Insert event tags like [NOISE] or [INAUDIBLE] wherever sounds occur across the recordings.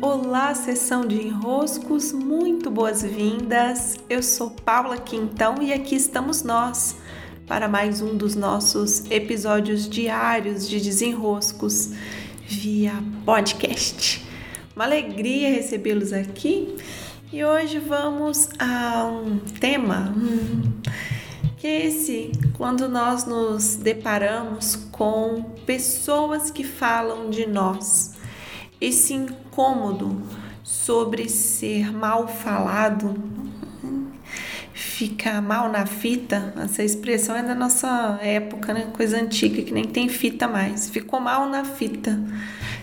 Olá, sessão de enroscos, muito boas-vindas. Eu sou Paula Quintão e aqui estamos nós para mais um dos nossos episódios diários de desenroscos via podcast. Uma alegria recebê-los aqui e hoje vamos a um tema que é esse quando nós nos deparamos com pessoas que falam de nós esse incômodo sobre ser mal falado, ficar mal na fita, essa expressão é da nossa época, né? Coisa antiga que nem tem fita mais. Ficou mal na fita.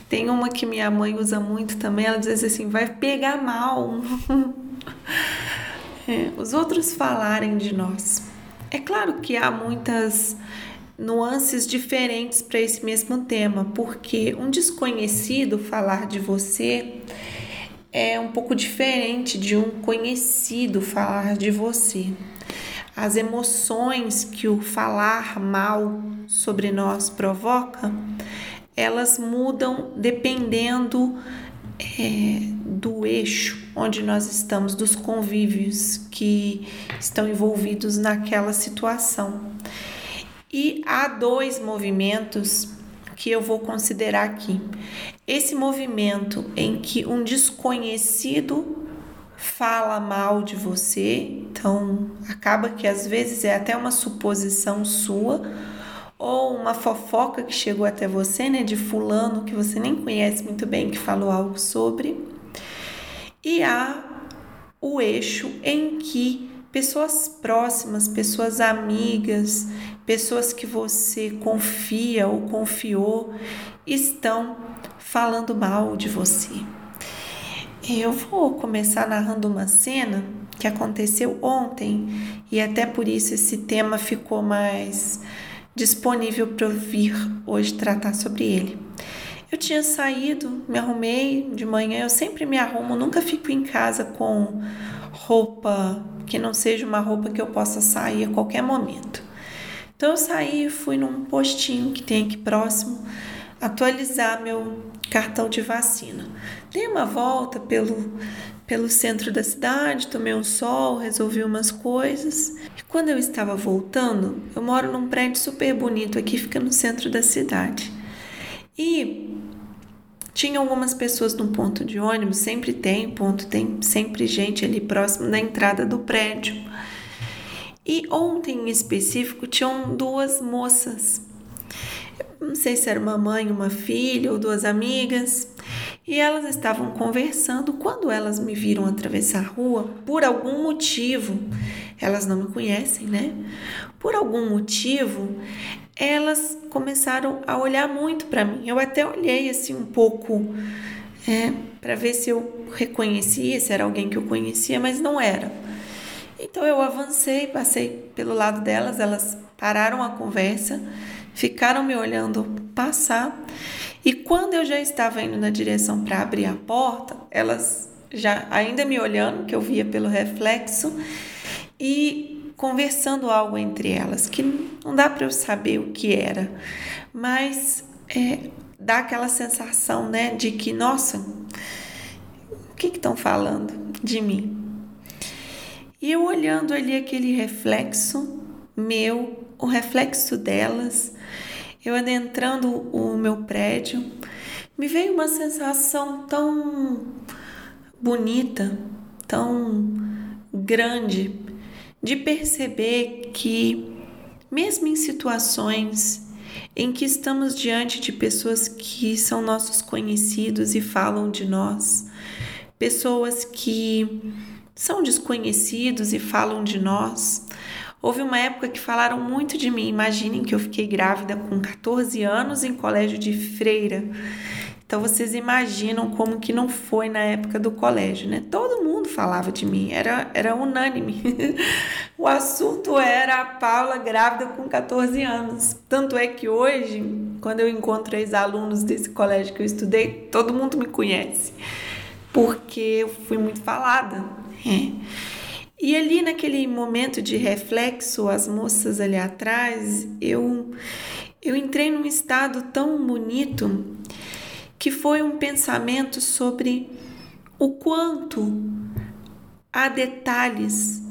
Tem uma que minha mãe usa muito também, ela diz assim: vai pegar mal. [LAUGHS] é, os outros falarem de nós. É claro que há muitas nuances diferentes para esse mesmo tema, porque um desconhecido falar de você é um pouco diferente de um conhecido falar de você. As emoções que o falar mal sobre nós provoca, elas mudam dependendo é, do eixo onde nós estamos, dos convívios que estão envolvidos naquela situação. E há dois movimentos que eu vou considerar aqui. Esse movimento em que um desconhecido fala mal de você, então acaba que às vezes é até uma suposição sua ou uma fofoca que chegou até você, né, de fulano que você nem conhece muito bem que falou algo sobre. E há o eixo em que pessoas próximas, pessoas amigas, pessoas que você confia ou confiou estão falando mal de você. Eu vou começar narrando uma cena que aconteceu ontem e até por isso esse tema ficou mais disponível para eu vir hoje tratar sobre ele. Eu tinha saído, me arrumei de manhã, eu sempre me arrumo, nunca fico em casa com roupa que não seja uma roupa que eu possa sair a qualquer momento. Então eu saí e fui num postinho que tem aqui próximo atualizar meu cartão de vacina. Dei uma volta pelo, pelo centro da cidade, tomei um sol, resolvi umas coisas. E quando eu estava voltando, eu moro num prédio super bonito aqui, fica no centro da cidade. E tinha algumas pessoas no ponto de ônibus, sempre tem ponto, tem sempre gente ali próximo da entrada do prédio. E ontem em específico tinham duas moças. Não sei se era uma mãe, uma filha ou duas amigas. E elas estavam conversando quando elas me viram atravessar a rua, por algum motivo, elas não me conhecem, né? Por algum motivo, elas começaram a olhar muito para mim. Eu até olhei assim um pouco é, para ver se eu reconhecia, se era alguém que eu conhecia, mas não era. Então eu avancei, passei pelo lado delas, elas pararam a conversa, ficaram me olhando passar. E quando eu já estava indo na direção para abrir a porta, elas já ainda me olhando, que eu via pelo reflexo, e conversando algo entre elas, que não dá para eu saber o que era, mas é, dá aquela sensação, né, de que, nossa, o que estão falando de mim? E eu olhando ali aquele reflexo meu, o reflexo delas, eu adentrando o meu prédio, me veio uma sensação tão bonita, tão grande, de perceber que, mesmo em situações em que estamos diante de pessoas que são nossos conhecidos e falam de nós, pessoas que são desconhecidos e falam de nós. Houve uma época que falaram muito de mim. Imaginem que eu fiquei grávida com 14 anos em colégio de freira. Então vocês imaginam como que não foi na época do colégio, né? Todo mundo falava de mim, era, era unânime. [LAUGHS] o assunto era a Paula grávida com 14 anos. Tanto é que hoje, quando eu encontro ex-alunos desse colégio que eu estudei, todo mundo me conhece, porque eu fui muito falada. É. E ali naquele momento de reflexo, as moças ali atrás, eu, eu entrei num estado tão bonito que foi um pensamento sobre o quanto há detalhes,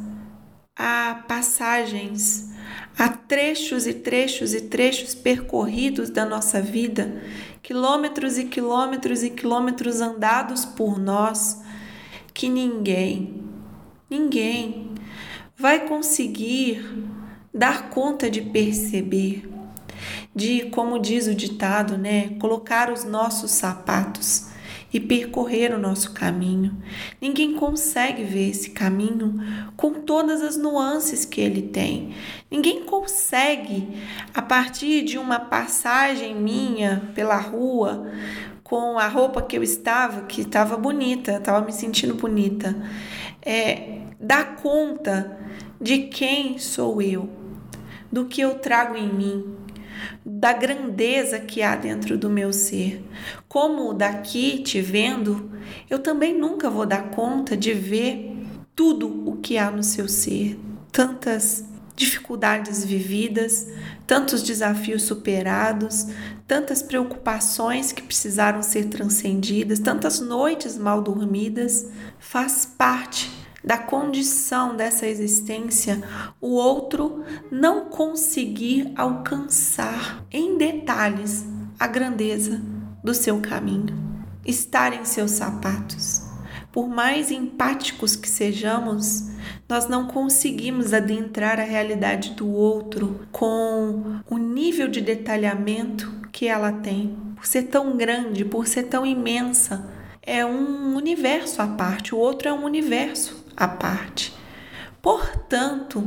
há passagens, há trechos e trechos e trechos percorridos da nossa vida, quilômetros e quilômetros e quilômetros andados por nós, que ninguém, ninguém vai conseguir dar conta de perceber, de, como diz o ditado, né, colocar os nossos sapatos e percorrer o nosso caminho. Ninguém consegue ver esse caminho com todas as nuances que ele tem. Ninguém consegue, a partir de uma passagem minha pela rua, com a roupa que eu estava, que estava bonita, estava me sentindo bonita, é, dar conta de quem sou eu, do que eu trago em mim, da grandeza que há dentro do meu ser. Como daqui te vendo, eu também nunca vou dar conta de ver tudo o que há no seu ser, tantas dificuldades vividas, tantos desafios superados, tantas preocupações que precisaram ser transcendidas, tantas noites mal dormidas, faz parte da condição dessa existência o outro não conseguir alcançar em detalhes a grandeza do seu caminho, estar em seus sapatos. Por mais empáticos que sejamos, nós não conseguimos adentrar a realidade do outro com o nível de detalhamento que ela tem. Por ser tão grande, por ser tão imensa, é um universo à parte, o outro é um universo à parte. Portanto,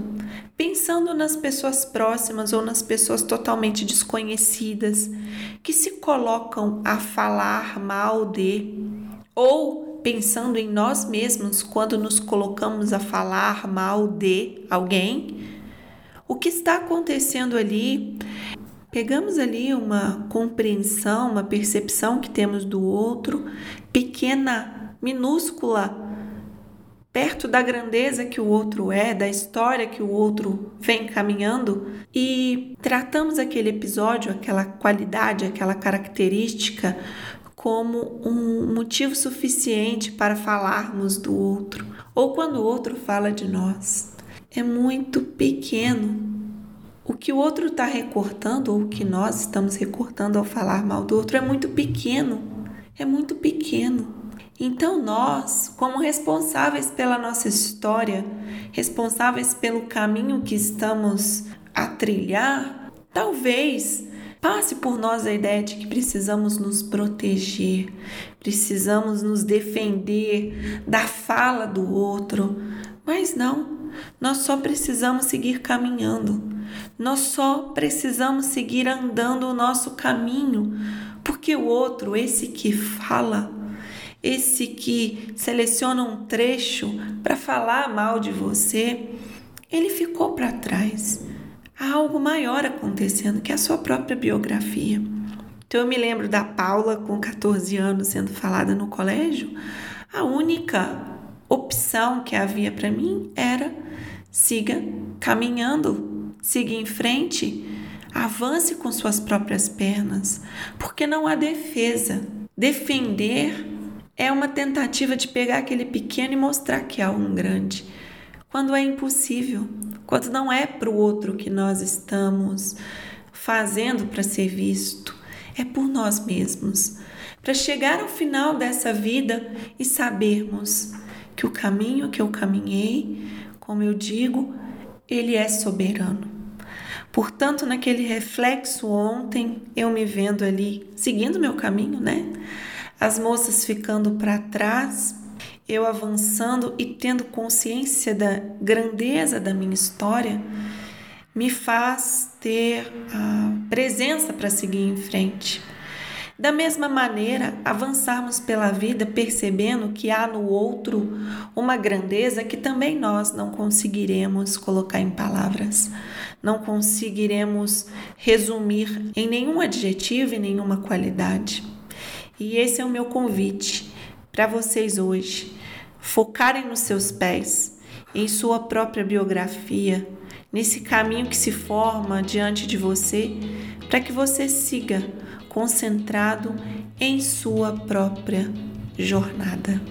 pensando nas pessoas próximas ou nas pessoas totalmente desconhecidas que se colocam a falar mal de, ou pensando em nós mesmos quando nos colocamos a falar mal de alguém, o que está acontecendo ali? Pegamos ali uma compreensão, uma percepção que temos do outro, pequena, minúscula perto da grandeza que o outro é, da história que o outro vem caminhando e tratamos aquele episódio, aquela qualidade, aquela característica como um motivo suficiente para falarmos do outro ou quando o outro fala de nós. É muito pequeno. O que o outro está recortando ou o que nós estamos recortando ao falar mal do outro é muito pequeno. É muito pequeno. Então, nós, como responsáveis pela nossa história, responsáveis pelo caminho que estamos a trilhar, talvez passe por nós a ideia de que precisamos nos proteger, precisamos nos defender da fala do outro, mas não, nós só precisamos seguir caminhando, nós só precisamos seguir andando o nosso caminho, porque o outro, esse que fala, esse que seleciona um trecho para falar mal de você, ele ficou para trás. Há algo maior acontecendo que a sua própria biografia. Então eu me lembro da Paula com 14 anos sendo falada no colégio. A única opção que havia para mim era siga caminhando, siga em frente, avance com suas próprias pernas, porque não há defesa. Defender é uma tentativa de pegar aquele pequeno e mostrar que há um grande, quando é impossível, quando não é para o outro que nós estamos fazendo para ser visto, é por nós mesmos, para chegar ao final dessa vida e sabermos que o caminho que eu caminhei, como eu digo, ele é soberano. Portanto, naquele reflexo ontem, eu me vendo ali seguindo meu caminho, né? As moças ficando para trás, eu avançando e tendo consciência da grandeza da minha história, me faz ter a presença para seguir em frente. Da mesma maneira, avançarmos pela vida percebendo que há no outro uma grandeza que também nós não conseguiremos colocar em palavras, não conseguiremos resumir em nenhum adjetivo e nenhuma qualidade. E esse é o meu convite para vocês hoje. Focarem nos seus pés, em sua própria biografia, nesse caminho que se forma diante de você, para que você siga concentrado em sua própria jornada.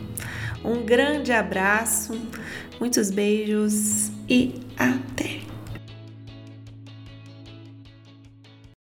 Um grande abraço, muitos beijos e até!